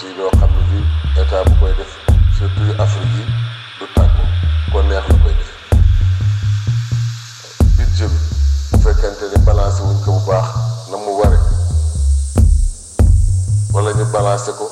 ci loo xam ne bi état bu koy def surtout Afrique yi du tàggoo ko neex la koy def. Budget bi bu fekkente ni balancé wuñ ko bu baax na mu ware. Wala ñu balancé ko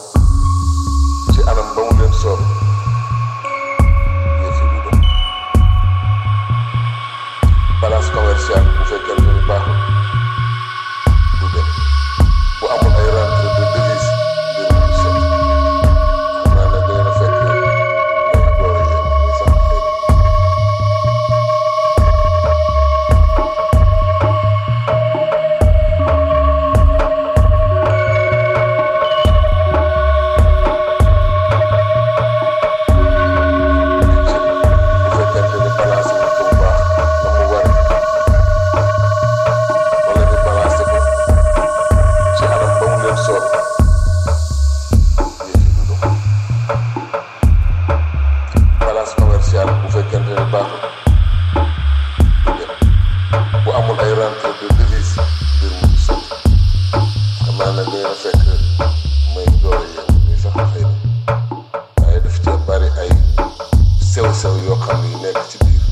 Sowieso, you're coming next to you.